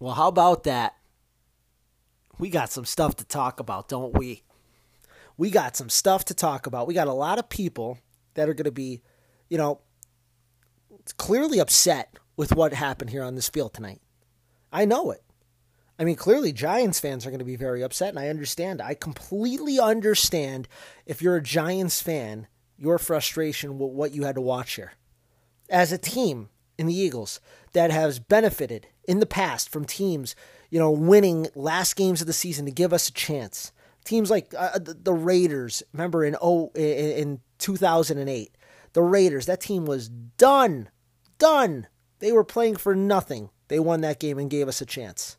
Well, how about that? We got some stuff to talk about, don't we? We got some stuff to talk about. We got a lot of people that are going to be, you know, clearly upset with what happened here on this field tonight. I know it. I mean, clearly Giants fans are going to be very upset, and I understand. I completely understand if you're a Giants fan, your frustration with what you had to watch here. As a team in the Eagles that has benefited in the past from teams, you know, winning last games of the season to give us a chance. Teams like uh, the Raiders, remember in oh in 2008, the Raiders, that team was done, done. They were playing for nothing. They won that game and gave us a chance.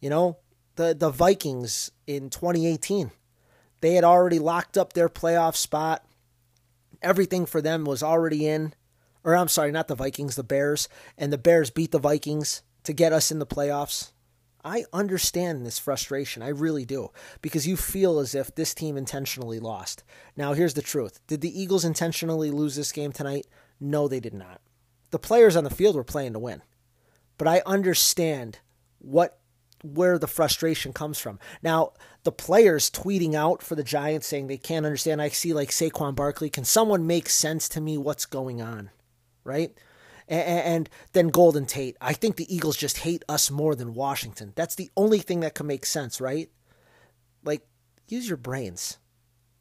You know, the the Vikings in 2018, they had already locked up their playoff spot. Everything for them was already in. Or I'm sorry, not the Vikings, the Bears, and the Bears beat the Vikings to get us in the playoffs. I understand this frustration. I really do. Because you feel as if this team intentionally lost. Now, here's the truth Did the Eagles intentionally lose this game tonight? No, they did not. The players on the field were playing to win. But I understand what where the frustration comes from. Now, the players tweeting out for the Giants saying they can't understand. I see like Saquon Barkley. Can someone make sense to me what's going on? Right? And, then Golden Tate. I think the Eagles just hate us more than Washington. That's the only thing that can make sense, right? Like, use your brains.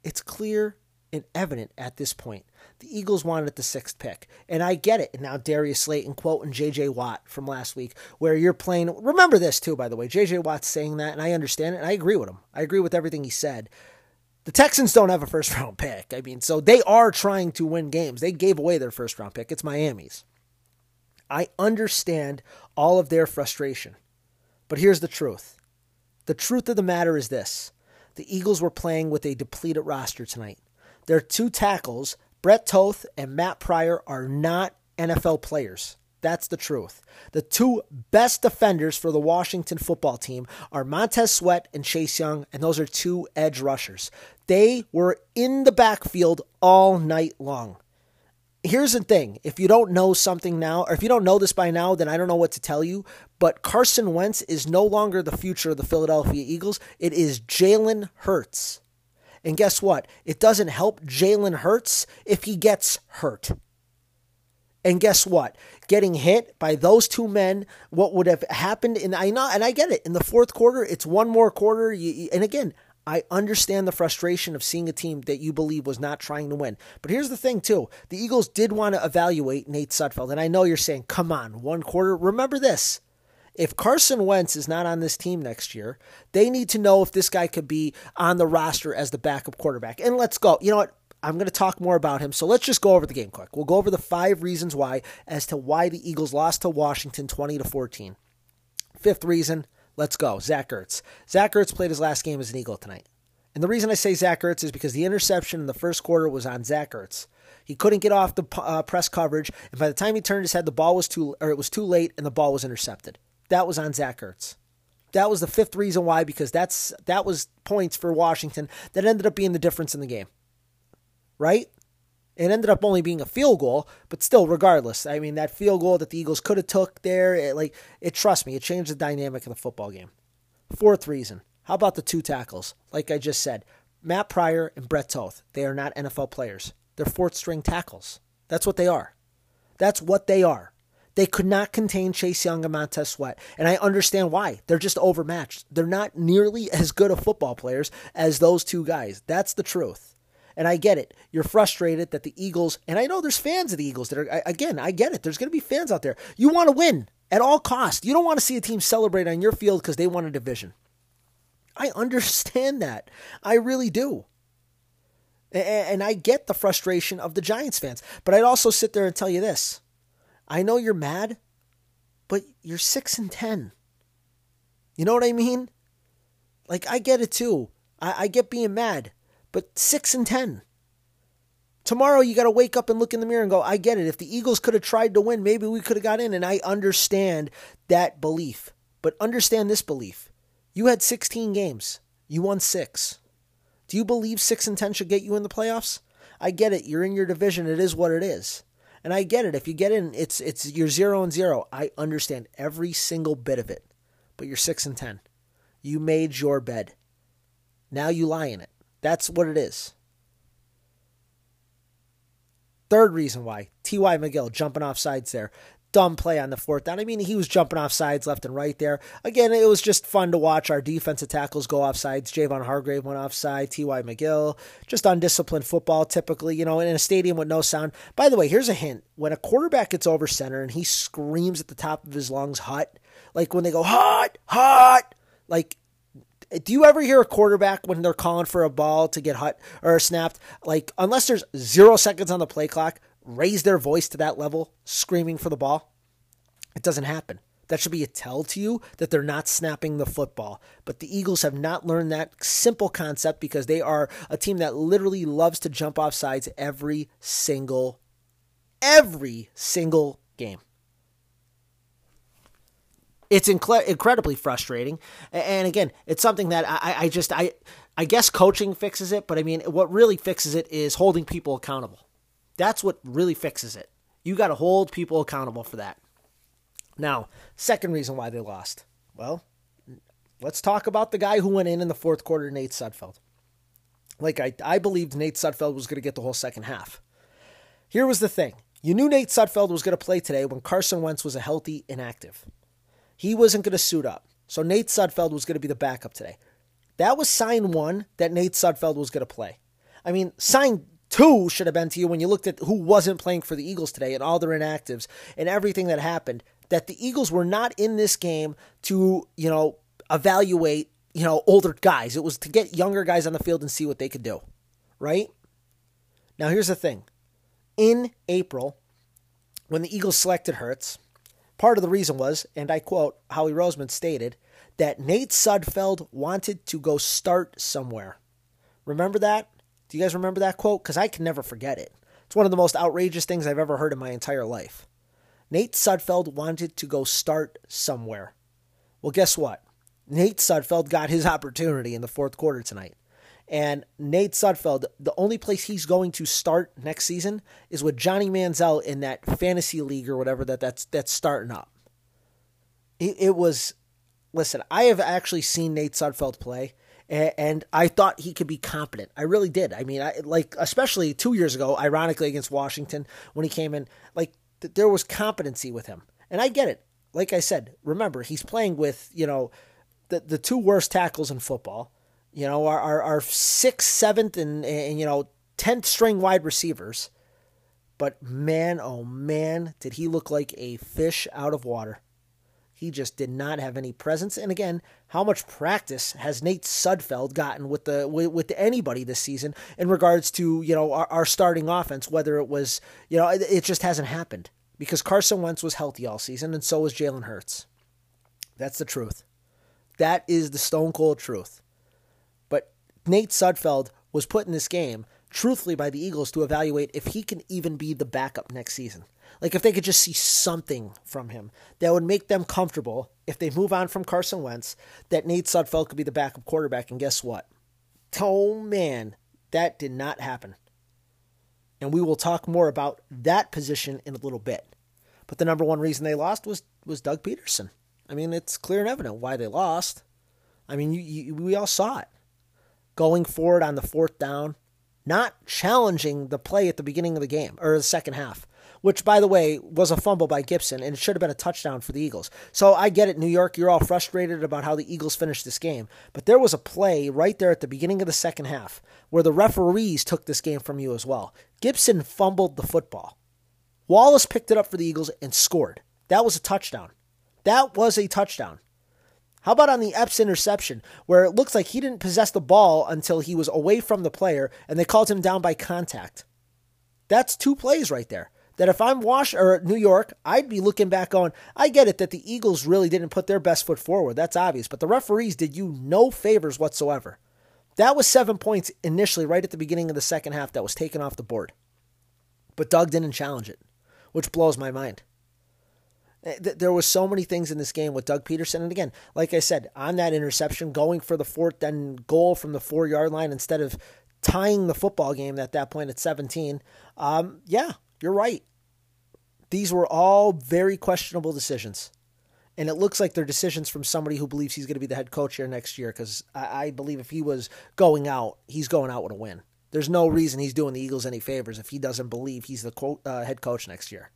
It's clear and evident at this point the Eagles wanted the sixth pick. And I get it. And now Darius Slayton quoting JJ Watt from last week, where you're playing. Remember this, too, by the way. JJ Watt's saying that, and I understand it, and I agree with him. I agree with everything he said. The Texans don't have a first round pick. I mean, so they are trying to win games. They gave away their first round pick. It's Miami's. I understand all of their frustration. But here's the truth the truth of the matter is this the Eagles were playing with a depleted roster tonight. Their two tackles Brett Toth and Matt Pryor are not NFL players. That's the truth. The two best defenders for the Washington football team are Montez Sweat and Chase Young, and those are two edge rushers. They were in the backfield all night long. Here's the thing if you don't know something now, or if you don't know this by now, then I don't know what to tell you. But Carson Wentz is no longer the future of the Philadelphia Eagles. It is Jalen Hurts. And guess what? It doesn't help Jalen Hurts if he gets hurt. And guess what? Getting hit by those two men, what would have happened in I know and I get it. In the fourth quarter, it's one more quarter. You, and again, I understand the frustration of seeing a team that you believe was not trying to win. But here's the thing, too. The Eagles did want to evaluate Nate Sudfeld. And I know you're saying, come on, one quarter. Remember this if Carson Wentz is not on this team next year, they need to know if this guy could be on the roster as the backup quarterback. And let's go. You know what? I'm going to talk more about him. So let's just go over the game quick. We'll go over the five reasons why as to why the Eagles lost to Washington 20 to 14. Fifth reason, let's go. Zach Ertz. Zach Ertz played his last game as an Eagle tonight. And the reason I say Zach Ertz is because the interception in the first quarter was on Zach Ertz. He couldn't get off the uh, press coverage, and by the time he turned his head, the ball was too, or it was too late, and the ball was intercepted. That was on Zach Ertz. That was the fifth reason why, because that's that was points for Washington that ended up being the difference in the game. Right? It ended up only being a field goal, but still, regardless, I mean that field goal that the Eagles could have took there, it, like it. Trust me, it changed the dynamic of the football game. Fourth reason, how about the two tackles? Like I just said, Matt Pryor and Brett Toth. They are not NFL players. They're fourth string tackles. That's what they are. That's what they are. They could not contain Chase Young and Montez Sweat. And I understand why. They're just overmatched. They're not nearly as good of football players as those two guys. That's the truth. And I get it. You're frustrated that the Eagles, and I know there's fans of the Eagles that are, again, I get it. There's going to be fans out there. You want to win at all costs. You don't want to see a team celebrate on your field because they won a division. I understand that. I really do. And I get the frustration of the Giants fans. But I'd also sit there and tell you this I know you're mad, but you're 6 and 10. You know what I mean? Like, I get it too. I, I get being mad, but 6 and 10. Tomorrow, you got to wake up and look in the mirror and go, I get it. If the Eagles could have tried to win, maybe we could have got in. And I understand that belief. But understand this belief. You had 16 games, you won six. Do you believe 6 and 10 should get you in the playoffs? I get it. You're in your division. It is what it is. And I get it. If you get in, it's it's you're 0 and 0. I understand every single bit of it. But you're 6 and 10. You made your bed. Now you lie in it. That's what it is. Third reason why T.Y. McGill jumping off sides there dumb play on the fourth down. I mean, he was jumping off sides left and right there. Again, it was just fun to watch our defensive tackles go off sides. Javon Hargrave went offside, T.Y. McGill, just undisciplined football typically, you know, in a stadium with no sound. By the way, here's a hint. When a quarterback gets over center and he screams at the top of his lungs, hot, like when they go, hot, hot, like do you ever hear a quarterback when they're calling for a ball to get hot or snapped? Like, unless there's zero seconds on the play clock, raise their voice to that level, screaming for the ball. It doesn't happen. That should be a tell to you that they're not snapping the football. But the Eagles have not learned that simple concept because they are a team that literally loves to jump off sides every single, every single game. It's inc- incredibly frustrating. And again, it's something that I, I just, I, I guess coaching fixes it, but I mean, what really fixes it is holding people accountable. That's what really fixes it. You got to hold people accountable for that. Now, second reason why they lost. Well, let's talk about the guy who went in in the fourth quarter, Nate Sudfeld. Like, I, I believed Nate Sudfeld was going to get the whole second half. Here was the thing you knew Nate Sudfeld was going to play today when Carson Wentz was a healthy inactive. He wasn't going to suit up. So Nate Sudfeld was going to be the backup today. That was sign one that Nate Sudfeld was going to play. I mean, sign two should have been to you when you looked at who wasn't playing for the Eagles today and all their inactives and everything that happened. That the Eagles were not in this game to, you know, evaluate, you know, older guys. It was to get younger guys on the field and see what they could do. Right? Now, here's the thing. In April, when the Eagles selected Hurts, part of the reason was, and I quote Howie Roseman stated, that Nate Sudfeld wanted to go start somewhere. Remember that? Do you guys remember that quote? Because I can never forget it. It's one of the most outrageous things I've ever heard in my entire life. Nate Sudfeld wanted to go start somewhere. Well, guess what? Nate Sudfeld got his opportunity in the fourth quarter tonight. And Nate Sudfeld, the only place he's going to start next season is with Johnny Manziel in that fantasy league or whatever that that's that's starting up. It, it was, listen, I have actually seen Nate Sudfeld play, and I thought he could be competent. I really did. I mean, I like especially two years ago, ironically against Washington when he came in, like th- there was competency with him, and I get it. Like I said, remember he's playing with you know the the two worst tackles in football. You know, our our, our sixth, seventh, and, and you know tenth string wide receivers. But man, oh man, did he look like a fish out of water. He just did not have any presence. And again, how much practice has Nate Sudfeld gotten with the with, with anybody this season in regards to you know our, our starting offense? Whether it was you know it, it just hasn't happened because Carson Wentz was healthy all season, and so was Jalen Hurts. That's the truth. That is the stone cold truth. But Nate Sudfeld was put in this game truthfully by the Eagles to evaluate if he can even be the backup next season. Like if they could just see something from him that would make them comfortable if they move on from Carson Wentz, that Nate Sudfeld could be the backup quarterback. And guess what? Oh man, that did not happen. And we will talk more about that position in a little bit. But the number one reason they lost was was Doug Pederson. I mean, it's clear and evident why they lost. I mean, you, you, we all saw it. Going forward on the fourth down, not challenging the play at the beginning of the game or the second half which, by the way, was a fumble by Gibson, and it should have been a touchdown for the Eagles. So I get it, New York, you're all frustrated about how the Eagles finished this game, but there was a play right there at the beginning of the second half where the referees took this game from you as well. Gibson fumbled the football. Wallace picked it up for the Eagles and scored. That was a touchdown. That was a touchdown. How about on the Epps interception, where it looks like he didn't possess the ball until he was away from the player and they called him down by contact? That's two plays right there that if I'm Wash or New York, I'd be looking back on. I get it that the Eagles really didn't put their best foot forward. That's obvious, but the referees did you no favors whatsoever. That was seven points initially, right at the beginning of the second half, that was taken off the board. But Doug didn't challenge it, which blows my mind. Eh, there was so many things in this game with Doug Pederson, and again, like I said, on that interception, going for the fourth and goal from the four yard line instead of tying the football game at that point at 17. Um, yeah, you're right. These were all very questionable decisions. And it looks like they're decisions from somebody who believes he's going to be the head coach here next year because I, I believe if he was going out, he's going out with a win. There's no reason he's doing the Eagles any favors if he doesn't believe he's the co- uh, head coach next year,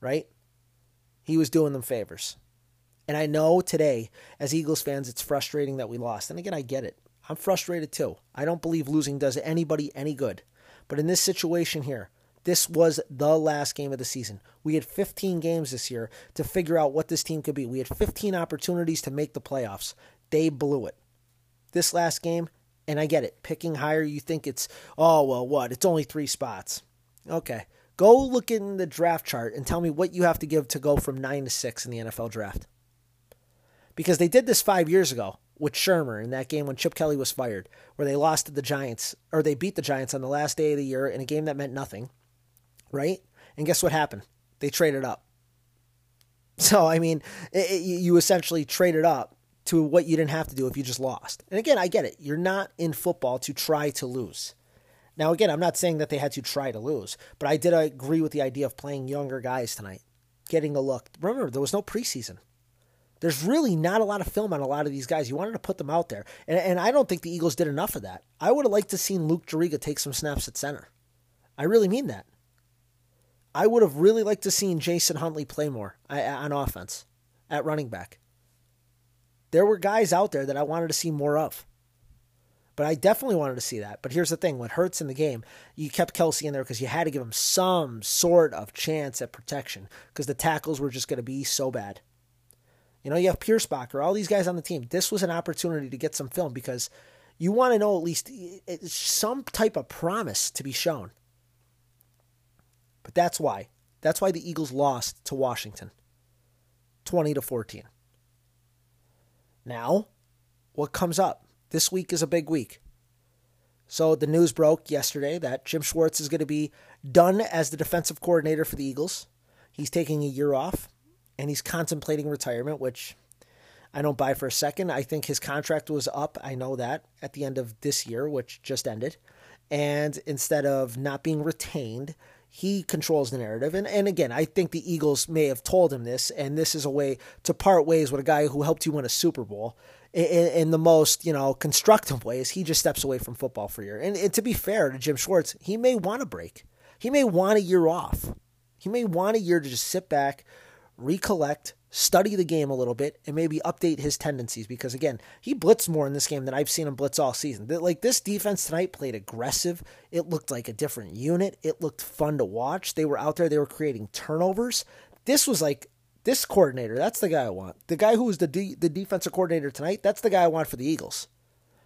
right? He was doing them favors. And I know today, as Eagles fans, it's frustrating that we lost. And again, I get it. I'm frustrated too. I don't believe losing does anybody any good. But in this situation here, this was the last game of the season. We had 15 games this year to figure out what this team could be. We had 15 opportunities to make the playoffs. They blew it. This last game, and I get it. Picking higher, you think it's, oh, well, what? It's only three spots. Okay. Go look in the draft chart and tell me what you have to give to go from 9 to 6 in the NFL draft. Because they did this five years ago with Shurmur in that game when Chip Kelly was fired, where they lost to the Giants, or they beat the Giants on the last day of the year in a game that meant nothing, right? And guess what happened? They traded up. So, I mean, it, it, you essentially traded up to what you didn't have to do if you just lost. And again, I get it. You're not in football to try to lose. Now, again, I'm not saying that they had to try to lose, but I did agree with the idea of playing younger guys tonight, getting a look. Remember, there was no preseason. There's really not a lot of film on a lot of these guys. You wanted to put them out there. And, and I don't think the Eagles did enough of that. I would have liked to seen Luke Juriga take some snaps at center. I really mean that. I would have really liked to seen Jason Huntley play more on offense at running back there were guys out there that I wanted to see more of. But I definitely wanted to see that. But here's the thing what hurts in the game, you kept Kelce in there because you had to give him some sort of chance at protection because the tackles were just going to be so bad. You know, you have Pierschbacher, all these guys on the team. This was an opportunity to get some film because you want to know at least some type of promise to be shown. But that's why. That's why the Eagles lost to Washington 20 to 14. Now, what comes up? This week is a big week. So the news broke yesterday that Jim Schwartz is going to be done as the defensive coordinator for the Eagles. He's taking a year off and he's contemplating retirement, which I don't buy for a second. I think his contract was up, I know that, at the end of this year, which just ended. And instead of not being retained, he controls the narrative. And, and again, I think the Eagles may have told him this, and this is a way to part ways with a guy who helped you win a Super Bowl in, in the most, you know, constructive ways. He just steps away from football for a year. And, and to be fair to Jim Schwartz, he may want a break. He may want a year off. He may want a year to just sit back, recollect, study the game a little bit and maybe update his tendencies because again, he blitzed more in this game than I've seen him blitz all season. Like this defense tonight played aggressive. It looked like a different unit. It looked fun to watch. They were out there, they were creating turnovers. This was like this coordinator, that's the guy I want. The guy who was the de- the defensive coordinator tonight, that's the guy I want for the Eagles.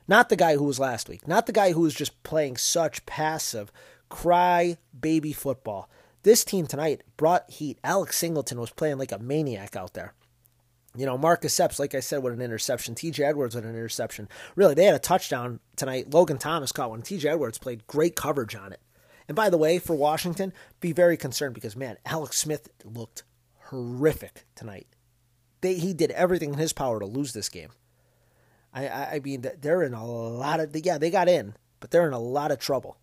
Not the guy who was last week. Not the guy who was just playing such passive cry baby football. This team tonight brought heat. Alex Singleton was playing like a maniac out there. You know, Marcus Epps, like I said, with an interception. TJ Edwards with an interception. Really, they had a touchdown tonight. Logan Thomas caught one. TJ Edwards played great coverage on it. And by the way, for Washington, be very concerned because, man, Alex Smith looked horrific tonight. They, he did everything in his power to lose this game. I, I, I mean, they're in a lot of, yeah, they got in, but they're in a lot of trouble.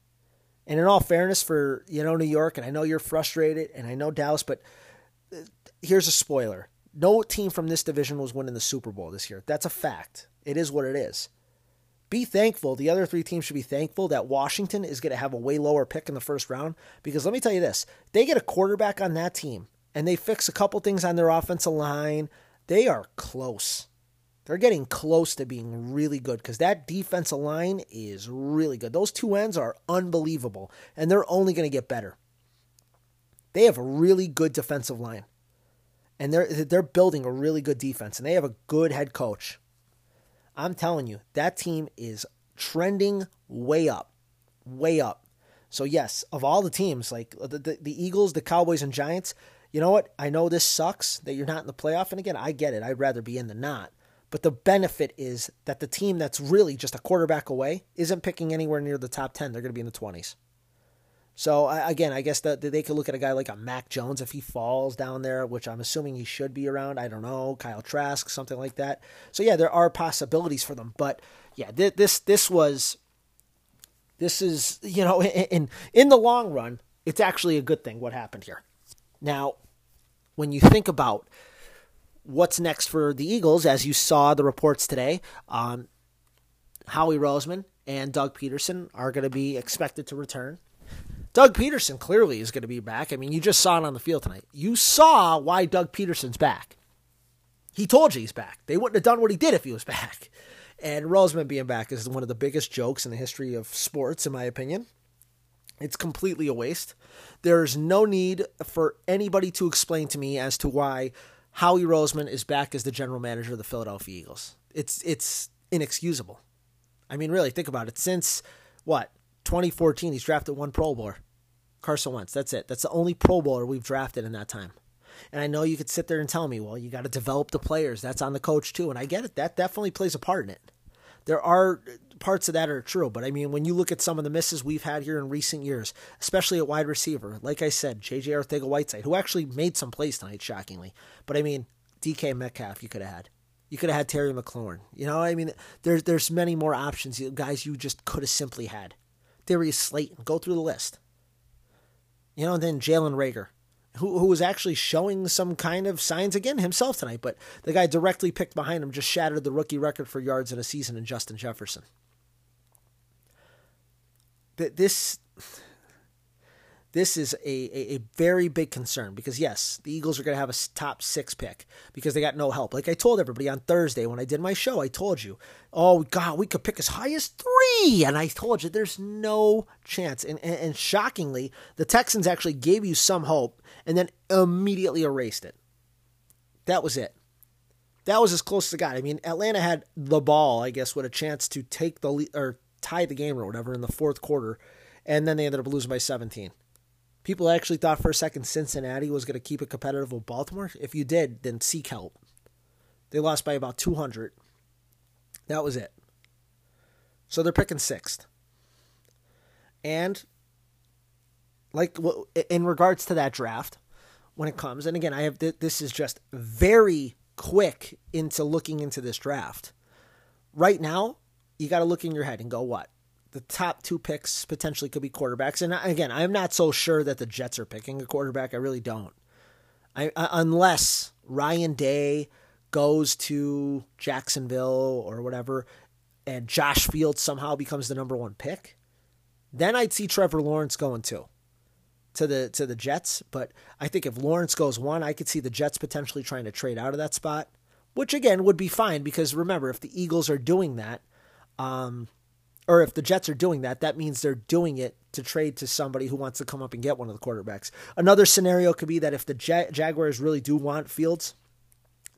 And in all fairness, for you know New York, and I know you're frustrated, and I know Dallas, but uh, here's a spoiler: no team from this division was winning the Super Bowl this year. That's a fact. It is what it is. Be thankful. The other three teams should be thankful that Washington is going to have a way lower pick in the first round. Because let me tell you this: they get a quarterback on that team, and they fix a couple things on their offensive line. They are close. They're getting close to being really good because that defensive line is really good. Those two ends are unbelievable, and they're only going to get better. They have a really good defensive line, and they're they're building a really good defense, and they have a good head coach. I'm telling you, that team is trending way up, way up. So yes, of all the teams, like the, the, the Eagles, the Cowboys, and Giants, you know what? I know this sucks that you're not in the playoff, and again, I get it. I'd rather be in than not. But the benefit is that the team that's really just a quarterback away isn't picking anywhere near the top 10. They're going to be in the 20s. So again, I guess that they could look at a guy like a Mac Jones if he falls down there, which I'm assuming he should be around. I don't know, Kyle Trask, something like that. So yeah, there are possibilities for them, but yeah, this this was this is you know in in the long run, it's actually a good thing what happened here. Now, when you think about what's next for the Eagles, as you saw the reports today, um, Howie Roseman and Doug Pederson are going to be expected to return. Doug Pederson clearly is going to be back. I mean, you just saw it on the field tonight. You saw why Doug Pederson's back. He told you he's back. They wouldn't have done what he did if he was back. And Roseman being back is one of the biggest jokes in the history of sports, in my opinion. It's completely a waste. There's no need for anybody to explain to me as to why Howie Roseman is back as the general manager of the Philadelphia Eagles. It's it's inexcusable. I mean, really, think about it. Since what 2014, he's drafted one Pro Bowler. Carson Wentz. That's it. That's the only Pro Bowler we've drafted in that time. And I know you could sit there and tell me, well, you got to develop the players. That's on the coach too. And I get it. That definitely plays a part in it. There are parts of that are true, but I mean, when you look at some of the misses we've had here in recent years, especially at wide receiver, like I said, JJ Arcega-Whiteside, who actually made some plays tonight, shockingly. But I mean, DK Metcalf, you could have had. You could have had Terry McLaurin. You know, I mean, there's there's many more options, guys you just could have simply had. Darius Slayton, go through the list. You know, and then Jalen Reagor, who, who was actually showing some kind of signs again himself tonight, but the guy directly picked behind him just shattered the rookie record for yards in a season in Justin Jefferson. This this is a, a, a, very big concern because yes, the Eagles are going to have a top six pick because they got no help. Like I told everybody on Thursday when I did my show, I told you, oh God, we could pick as high as three, and I told you there's no chance. And, and, and shockingly, the Texans actually gave you some hope and then immediately erased it. That was it. That was as close as it got. I mean, Atlanta had the ball, I guess, with a chance to take the lead or tie the game or whatever in the fourth quarter, and then they ended up losing by 17. People actually thought for a second Cincinnati was going to keep it competitive with Baltimore. If you did, then seek help. They lost by about 200. That was it. So they're picking sixth. And like in regards to that draft, when it comes, and again, I have this is just very quick into looking into this draft. Right now, you got to look in your head and go, what? The top two picks potentially could be quarterbacks. And again, I'm not so sure that the Jets are picking a quarterback. I really don't. I, I, unless Ryan Day goes to Jacksonville or whatever, and Josh Fields somehow becomes the number one pick, then I'd see Trevor Lawrence going too to the to the Jets. But I think if Lawrence goes one, I could see the Jets potentially trying to trade out of that spot, which again would be fine because remember if the Eagles are doing that, um, or if the Jets are doing that, that means they're doing it to trade to somebody who wants to come up and get one of the quarterbacks. Another scenario could be that if the Jag- Jaguars really do want Fields,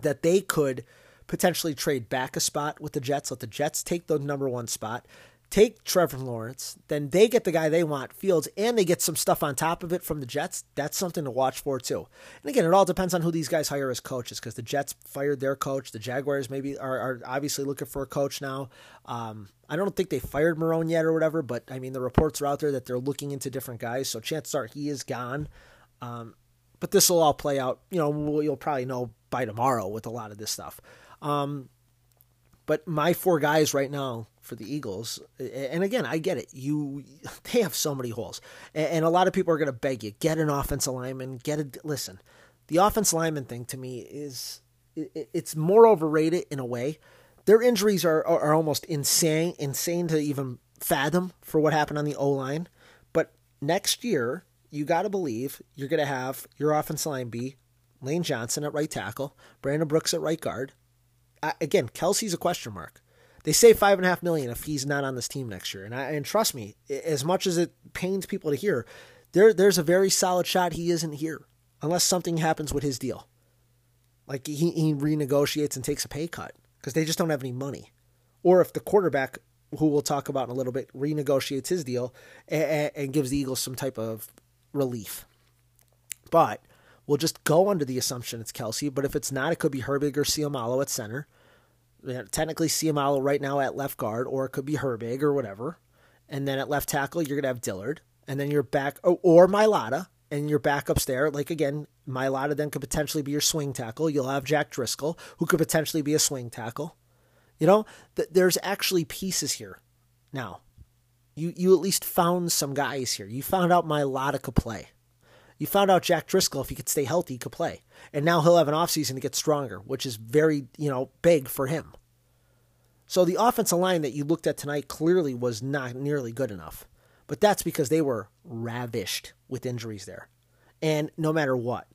that they could potentially trade back a spot with the Jets, let the Jets take the number one spot, take Trevor Lawrence, then they get the guy they want, Fields, and they get some stuff on top of it from the Jets. That's something to watch for too. And again, it all depends on who these guys hire as coaches because the Jets fired their coach. The Jaguars maybe are, are obviously looking for a coach now. Um, I don't think they fired Marrone yet or whatever, but I mean the reports are out there that they're looking into different guys. So chances are he is gone. Um, but this will all play out. You know, you'll probably know by tomorrow with a lot of this stuff. Um, but my four guys right now for the Eagles, and again, I get it. You they have so many holes, and a lot of people are going to beg you get an offensive lineman. Get a listen. The offense lineman thing to me is it's more overrated in a way. Their injuries are are almost insane, insane to even fathom for what happened on the O line. But next year, you got to believe you're going to have your offensive line be Lane Johnson at right tackle, Brandon Brooks at right guard, again, Kelce's a question mark. They say five and a half million if he's not on this team next year, and I, and trust me, as much as it pains people to hear, there there's a very solid shot he isn't here unless something happens with his deal, like he, he renegotiates and takes a pay cut because they just don't have any money, or if the quarterback who we'll talk about in a little bit renegotiates his deal and, and gives the Eagles some type of relief, but We'll just go under the assumption it's Kelce. but if it's not, it could be Herbig or Seumalo at center. Technically, Seumalo right now at left guard, or it could be Herbig or whatever. And then at left tackle, you're going to have Dillard. and then you're back, or, or Mailata, and you're back upstairs. Like again, Mailata then could potentially be your swing tackle. You'll have Jack Driscoll, who could potentially be a swing tackle. You know, th- there's actually pieces here. Now, you you at least found some guys here. You found out Mailata could play. You found out Jack Driscoll, if he could stay healthy, he could play. And now he'll have an offseason to get stronger, which is very, you know, big for him. So the offensive line that you looked at tonight clearly was not nearly good enough. But that's because they were ravished with injuries there. And no matter what,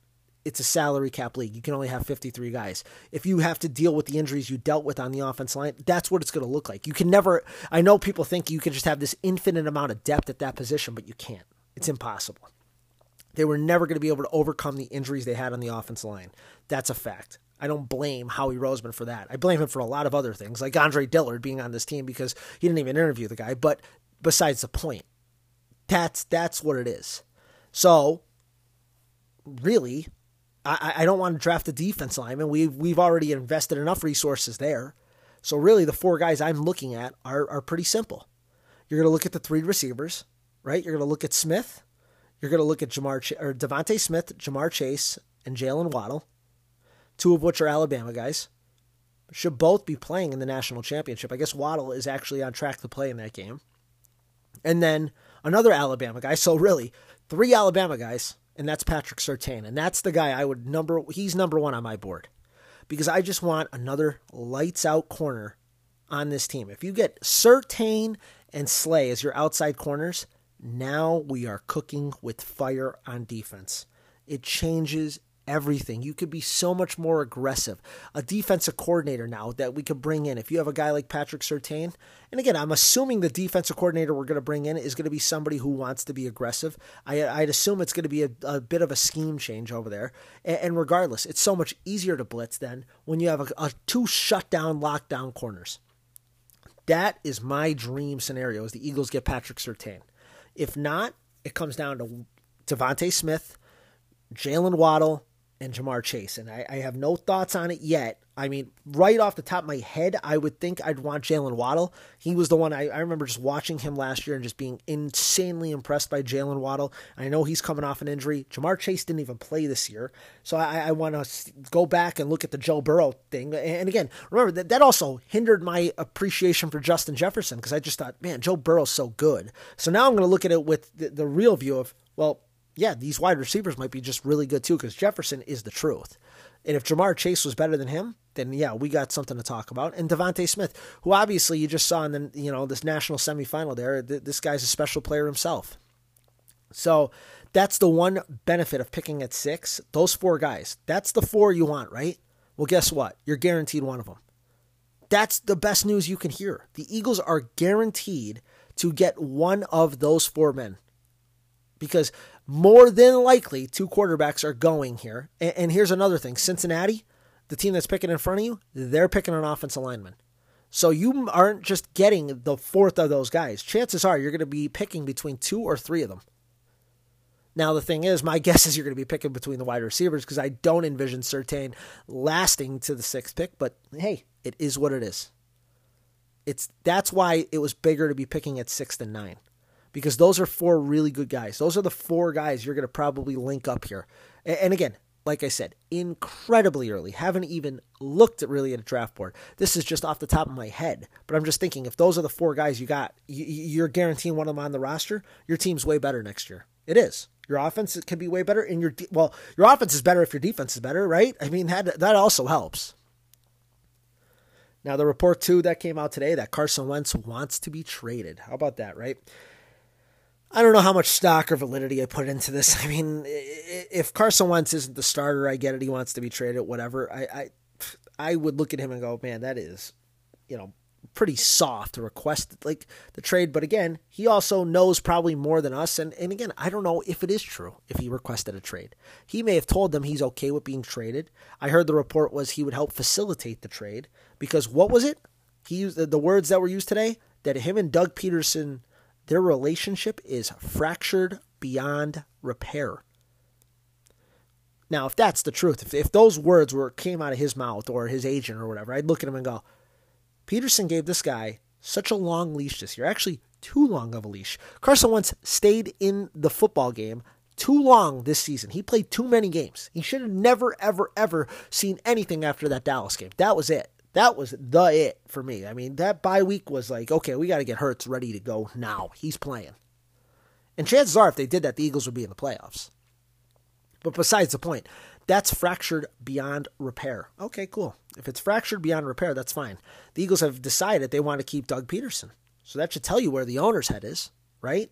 it's a salary cap league. You can only have 53 guys. If you have to deal with the injuries you dealt with on the offense line, that's what it's going to look like. You can never, I know people think you can just have this infinite amount of depth at that position, but you can't. It's impossible. They were never going to be able to overcome the injuries they had on the offensive line. That's a fact. I don't blame Howie Roseman for that. I blame him for a lot of other things, like Andre Dillard being on this team because he didn't even interview the guy. But besides the point, that's that's what it is. So, really, I, I don't want to draft a defense lineman. We've we've already invested enough resources there. So really, the four guys I'm looking at are are pretty simple. You're going to look at the three receivers, right? You're going to look at Smith, you're going to look at Ja'Marr Ch- or DeVonta Smith, Ja'Marr Chase, and Jalen Waddle, two of which are Alabama guys. Should both be playing in the national championship. I guess Waddle is actually on track to play in that game. And then another Alabama guy. So really, three Alabama guys, and that's Patrick Surtain. And that's the guy I would number he's number one on my board. Because I just want another lights out corner on this team. If you get Surtain and Slay as your outside corners, now we are cooking with fire on defense. It changes everything. You could be so much more aggressive. A defensive coordinator now that we could bring in. If you have a guy like Patrick Surtain, and again, I'm assuming the defensive coordinator we're going to bring in is going to be somebody who wants to be aggressive. I, would assume it's going to be a, a, bit of a scheme change over there. And, and, regardless, it's so much easier to blitz then when you have a, a two shutdown, lockdown corners. That is my dream scenario: is the Eagles get Patrick Surtain. If not, it comes down to DeVonta Smith, Jalen Waddle, and Ja'Marr Chase. And I, I, have no thoughts on it yet. I mean, right off the top of my head, I would think I'd want Jalen Waddle. He was the one I, I, remember just watching him last year and just being insanely impressed by Jalen Waddle. I know he's coming off an injury. Ja'Marr Chase didn't even play this year. So I, I want to go back and look at the Joe Burrow thing. And again, remember that, that also hindered my appreciation for Justin Jefferson because I just thought, man, Joe Burrow's so good. So now I'm going to look at it with the, the real view of, well, yeah, these wide receivers might be just really good too because Jefferson is the truth. And if Ja'Marr Chase was better than him, then yeah, we got something to talk about. And DeVonta Smith, who obviously you just saw in the you know this national semifinal there, this guy's a special player himself. So that's the one benefit of picking at six. Those four guys, that's the four you want, right? Well, guess what? You're guaranteed one of them. That's the best news you can hear. The Eagles are guaranteed to get one of those four men because more than likely two quarterbacks are going here. And, and, here's another thing Cincinnati, the team that's picking in front of you, they're picking an offensive lineman. So you aren't just getting the fourth of those guys. Chances are you're going to be picking between two or three of them. Now, the thing is, my guess is you're going to be picking between the wide receivers because I don't envision Surtain lasting to the sixth pick, but hey, it is what it is. It's that's why it was bigger to be picking at six than nine because those are four really good guys. Those are the four guys you're going to probably link up here. And again, like I said, incredibly early. Haven't even looked at really at a draft board. This is just off the top of my head. But I'm just thinking if those are the four guys you got, you're guaranteeing one of them on the roster, your team's way better next year. It is. Your offense can be way better, and your de- well, your offense is better if your defense is better, right? I mean that that also helps. Now the report too that came out today that Carson Wentz wants to be traded. How about that, right? I don't know how much stock or validity I put into this. I mean, if Carson Wentz isn't the starter, I get it. He wants to be traded, whatever. I, I, I would look at him and go, man, that is, you know, pretty soft to request like the trade. But again, he also knows probably more than us. And, and again, I don't know if it is true if he requested a trade. He may have told them he's okay with being traded. I heard the report was he would help facilitate the trade because what was it? He used the words that were used today that him and Doug Pederson their relationship is fractured beyond repair. Now, if that's the truth, if, if those words were came out of his mouth or his agent or whatever, I'd look at him and go, Pederson gave this guy such a long leash this year. Actually, too long of a leash. Carson Wentz stayed in the football game too long this season. He played too many games. He should have never, ever, ever seen anything after that Dallas game. That was it. That was the it for me. I mean, that bye week was like, okay, we got to get Hurts ready to go now. He's playing. And chances are, if they did that, the Eagles would be in the playoffs. But besides the point, that's fractured beyond repair. Okay, cool. If it's fractured beyond repair, that's fine. The Eagles have decided they want to keep Doug Pederson. So that should tell you where the owner's head is, right?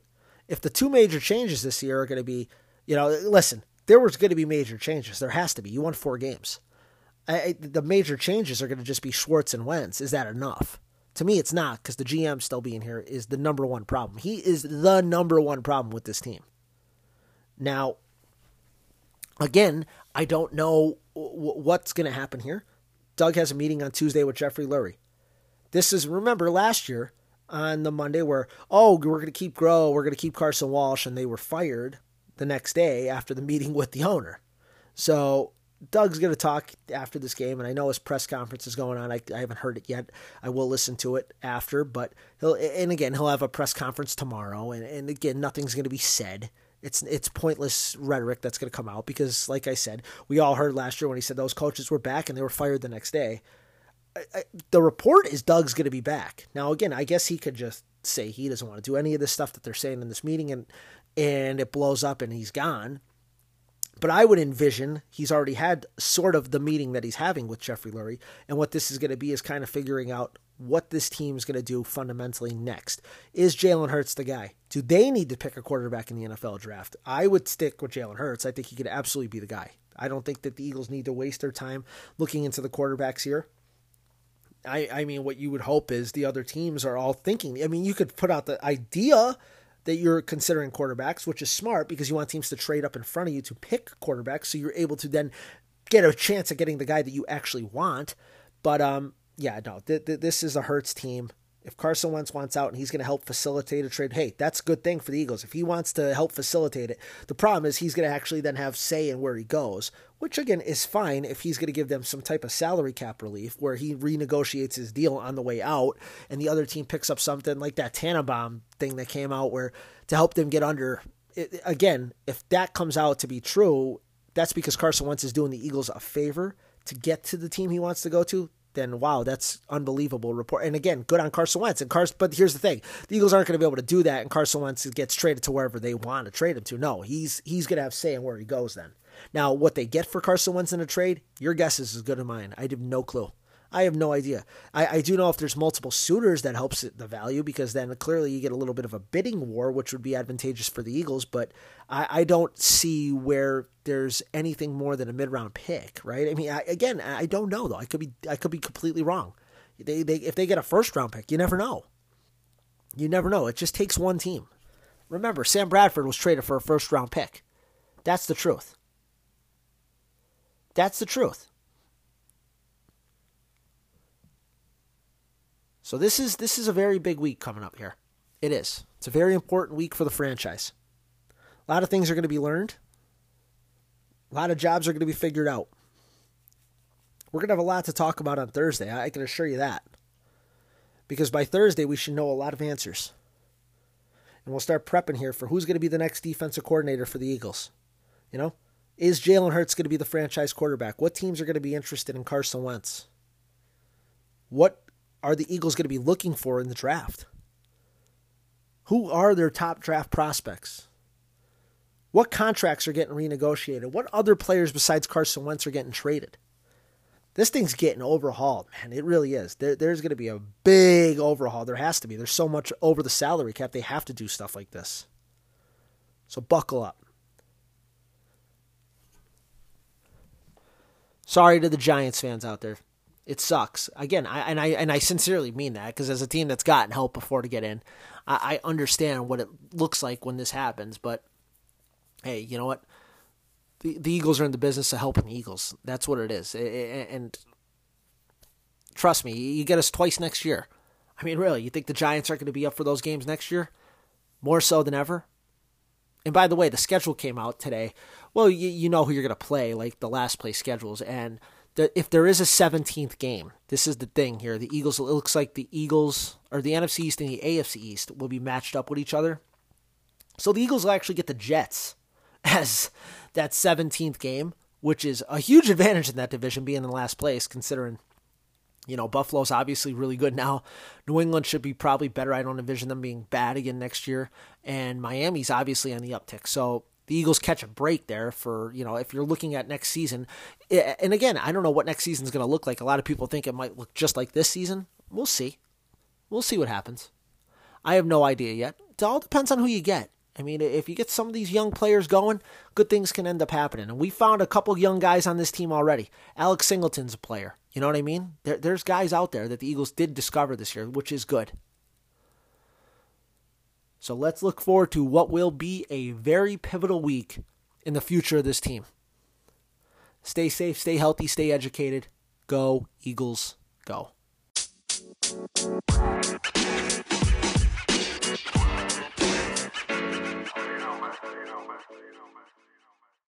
If the two major changes this year are going to be, you know, listen, there was going to be major changes. There has to be. You won four games. I, the major changes are going to just be Schwartz and Wentz. Is that enough? To me, it's not because the GM still being here is the number one problem. He is the number one problem with this team. Now, again, I don't know what's going to happen here. Doug has a meeting on Tuesday with Jeffrey Lurie. This is, remember, last year on the Monday where, oh, we're going to keep Groh, we're going to keep Carson Walsh, and they were fired the next day after the meeting with the owner. So Doug's going to talk after this game, and I know his press conference is going on. I, I haven't heard it yet. I will listen to it after, but he'll and again he'll have a press conference tomorrow, and, and again nothing's going to be said. It's it's pointless rhetoric that's going to come out because, like I said, we all heard last year when he said those coaches were back and they were fired the next day. I, I, the report is Doug's going to be back. Now, again, I guess he could just say he doesn't want to do any of this stuff that they're saying in this meeting, and and it blows up and he's gone. But I would envision he's already had sort of the meeting that he's having with Jeffrey Lurie, and what this is going to be is kind of figuring out what this team is going to do fundamentally next. Is Jalen Hurts the guy? Do they need to pick a quarterback in the NFL draft? I would stick with Jalen Hurts. I think he could absolutely be the guy. I don't think that the Eagles need to waste their time looking into the quarterbacks here. I, I mean, what you would hope is the other teams are all thinking. I mean, you could put out the idea that you're considering quarterbacks, which is smart because you want teams to trade up in front of you to pick quarterbacks, so you're able to then get a chance at getting the guy that you actually want. But um, yeah, no, th- th- this is a Hurts team. If Carson Wentz wants out and he's going to help facilitate a trade, hey, that's a good thing for the Eagles. If he wants to help facilitate it, the problem is he's going to actually then have say in where he goes, which again is fine if he's going to give them some type of salary cap relief where he renegotiates his deal on the way out and the other team picks up something like that Tannenbaum thing that came out where to help them get under. It, again, if that comes out to be true, that's because Carson Wentz is doing the Eagles a favor to get to the team he wants to go to then wow, that's unbelievable report. And again, good on Carson Wentz. And Carson, but here's the thing: the Eagles aren't going to be able to do that, and Carson Wentz gets traded to wherever they want to trade him to. No, he's he's going to have say in where he goes. Then, now what they get for Carson Wentz in a trade, your guess is as good as mine. I have no clue. I have no idea. I, I do know if there's multiple suitors that helps the value because then clearly you get a little bit of a bidding war, which would be advantageous for the Eagles. But I, I don't see where there's anything more than a mid round pick, right? I mean, I, again, I don't know though. I could be I could be completely wrong. They, they if they get a first round pick, you never know. You never know. It just takes one team. Remember, Sam Bradford was traded for a first round pick. That's the truth. That's the truth. So this is this is a very big week coming up here. It is. It's a very important week for the franchise. A lot of things are going to be learned. A lot of jobs are going to be figured out. We're going to have a lot to talk about on Thursday. I can assure you that. Because by Thursday, we should know a lot of answers. And we'll start prepping here for who's going to be the next defensive coordinator for the Eagles. You know, is Jalen Hurts going to be the franchise quarterback? What teams are going to be interested in Carson Wentz? What are the Eagles going to be looking for in the draft? Who are their top draft prospects? What contracts are getting renegotiated? What other players besides Carson Wentz are getting traded? This thing's getting overhauled, man. It really is. There, there's going to be a big overhaul. There has to be. There's so much over the salary cap. They have to do stuff like this. So buckle up. Sorry to the Giants fans out there. It sucks. Again, I and I and I sincerely mean that because as a team that's gotten help before to get in, I, I understand what it looks like when this happens. But hey, you know what? The the Eagles are in the business of helping the Eagles. That's what it is. And trust me, you get us twice next year. I mean, really, you think the Giants aren't going to be up for those games next year? More so than ever. And by the way, the schedule came out today. Well, you, you know who you're going to play, like the last place schedules. And if there is a 17th game, this is the thing here. The Eagles, it looks like the Eagles, or the NFC East and the AFC East, will be matched up with each other. So the Eagles will actually get the Jets as that 17th game, which is a huge advantage in that division, being in last place, considering, you know, Buffalo's obviously really good now. New England should be probably better. I don't envision them being bad again next year. And Miami's obviously on the uptick. So the Eagles catch a break there for, you know, if you're looking at next season. And again, I don't know what next season is going to look like. A lot of people think it might look just like this season. We'll see. We'll see what happens. I have no idea yet. It all depends on who you get. I mean, if you get some of these young players going, good things can end up happening. And we found a couple young guys on this team already. Alex Singleton's a player. You know what I mean? There, there's guys out there that the Eagles did discover this year, which is good. So let's look forward to what will be a very pivotal week in the future of this team. Stay safe, stay healthy, stay educated. Go, Eagles, go.